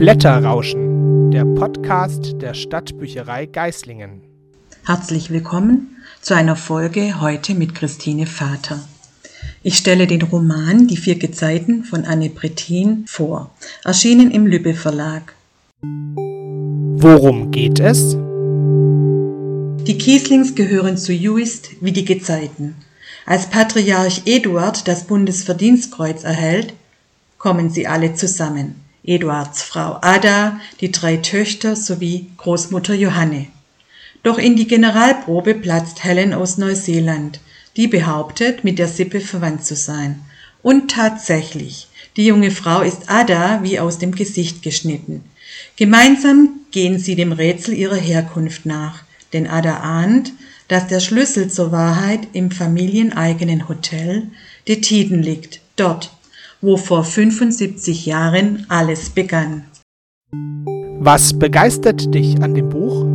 Blätterrauschen, der Podcast der Stadtbücherei Geislingen. Herzlich willkommen zu einer Folge heute mit Christine Vater. Ich stelle den Roman Die vier Gezeiten von Anne Bretin vor, erschienen im Lübbe Verlag. Worum geht es? Die Kieslings gehören zu Juist wie die Gezeiten. Als Patriarch Eduard das Bundesverdienstkreuz erhält, kommen sie alle zusammen. Eduards Frau Ada, die drei Töchter sowie Großmutter Johanne. Doch in die Generalprobe platzt Helen aus Neuseeland, die behauptet, mit der Sippe verwandt zu sein. Und tatsächlich, die junge Frau ist Ada wie aus dem Gesicht geschnitten. Gemeinsam gehen sie dem Rätsel ihrer Herkunft nach, denn Ada ahnt, dass der Schlüssel zur Wahrheit im familieneigenen Hotel de Tiden liegt, dort, wo vor 75 Jahren alles begann. Was begeistert dich an dem Buch?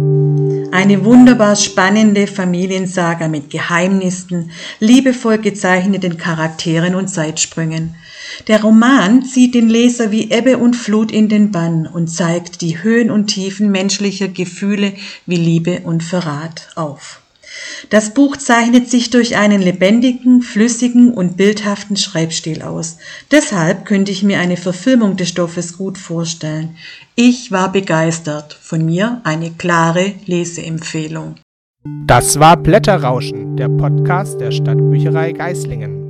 Eine wunderbar spannende Familiensaga mit Geheimnissen, liebevoll gezeichneten Charakteren und Zeitsprüngen. Der Roman zieht den Leser wie Ebbe und Flut in den Bann und zeigt die Höhen und Tiefen menschlicher Gefühle wie Liebe und Verrat auf. Das Buch zeichnet sich durch einen lebendigen, flüssigen und bildhaften Schreibstil aus. Deshalb könnte ich mir eine Verfilmung des Stoffes gut vorstellen. Ich war begeistert. Von mir eine klare Leseempfehlung. Das war Blätterrauschen, der Podcast der Stadtbücherei Geislingen.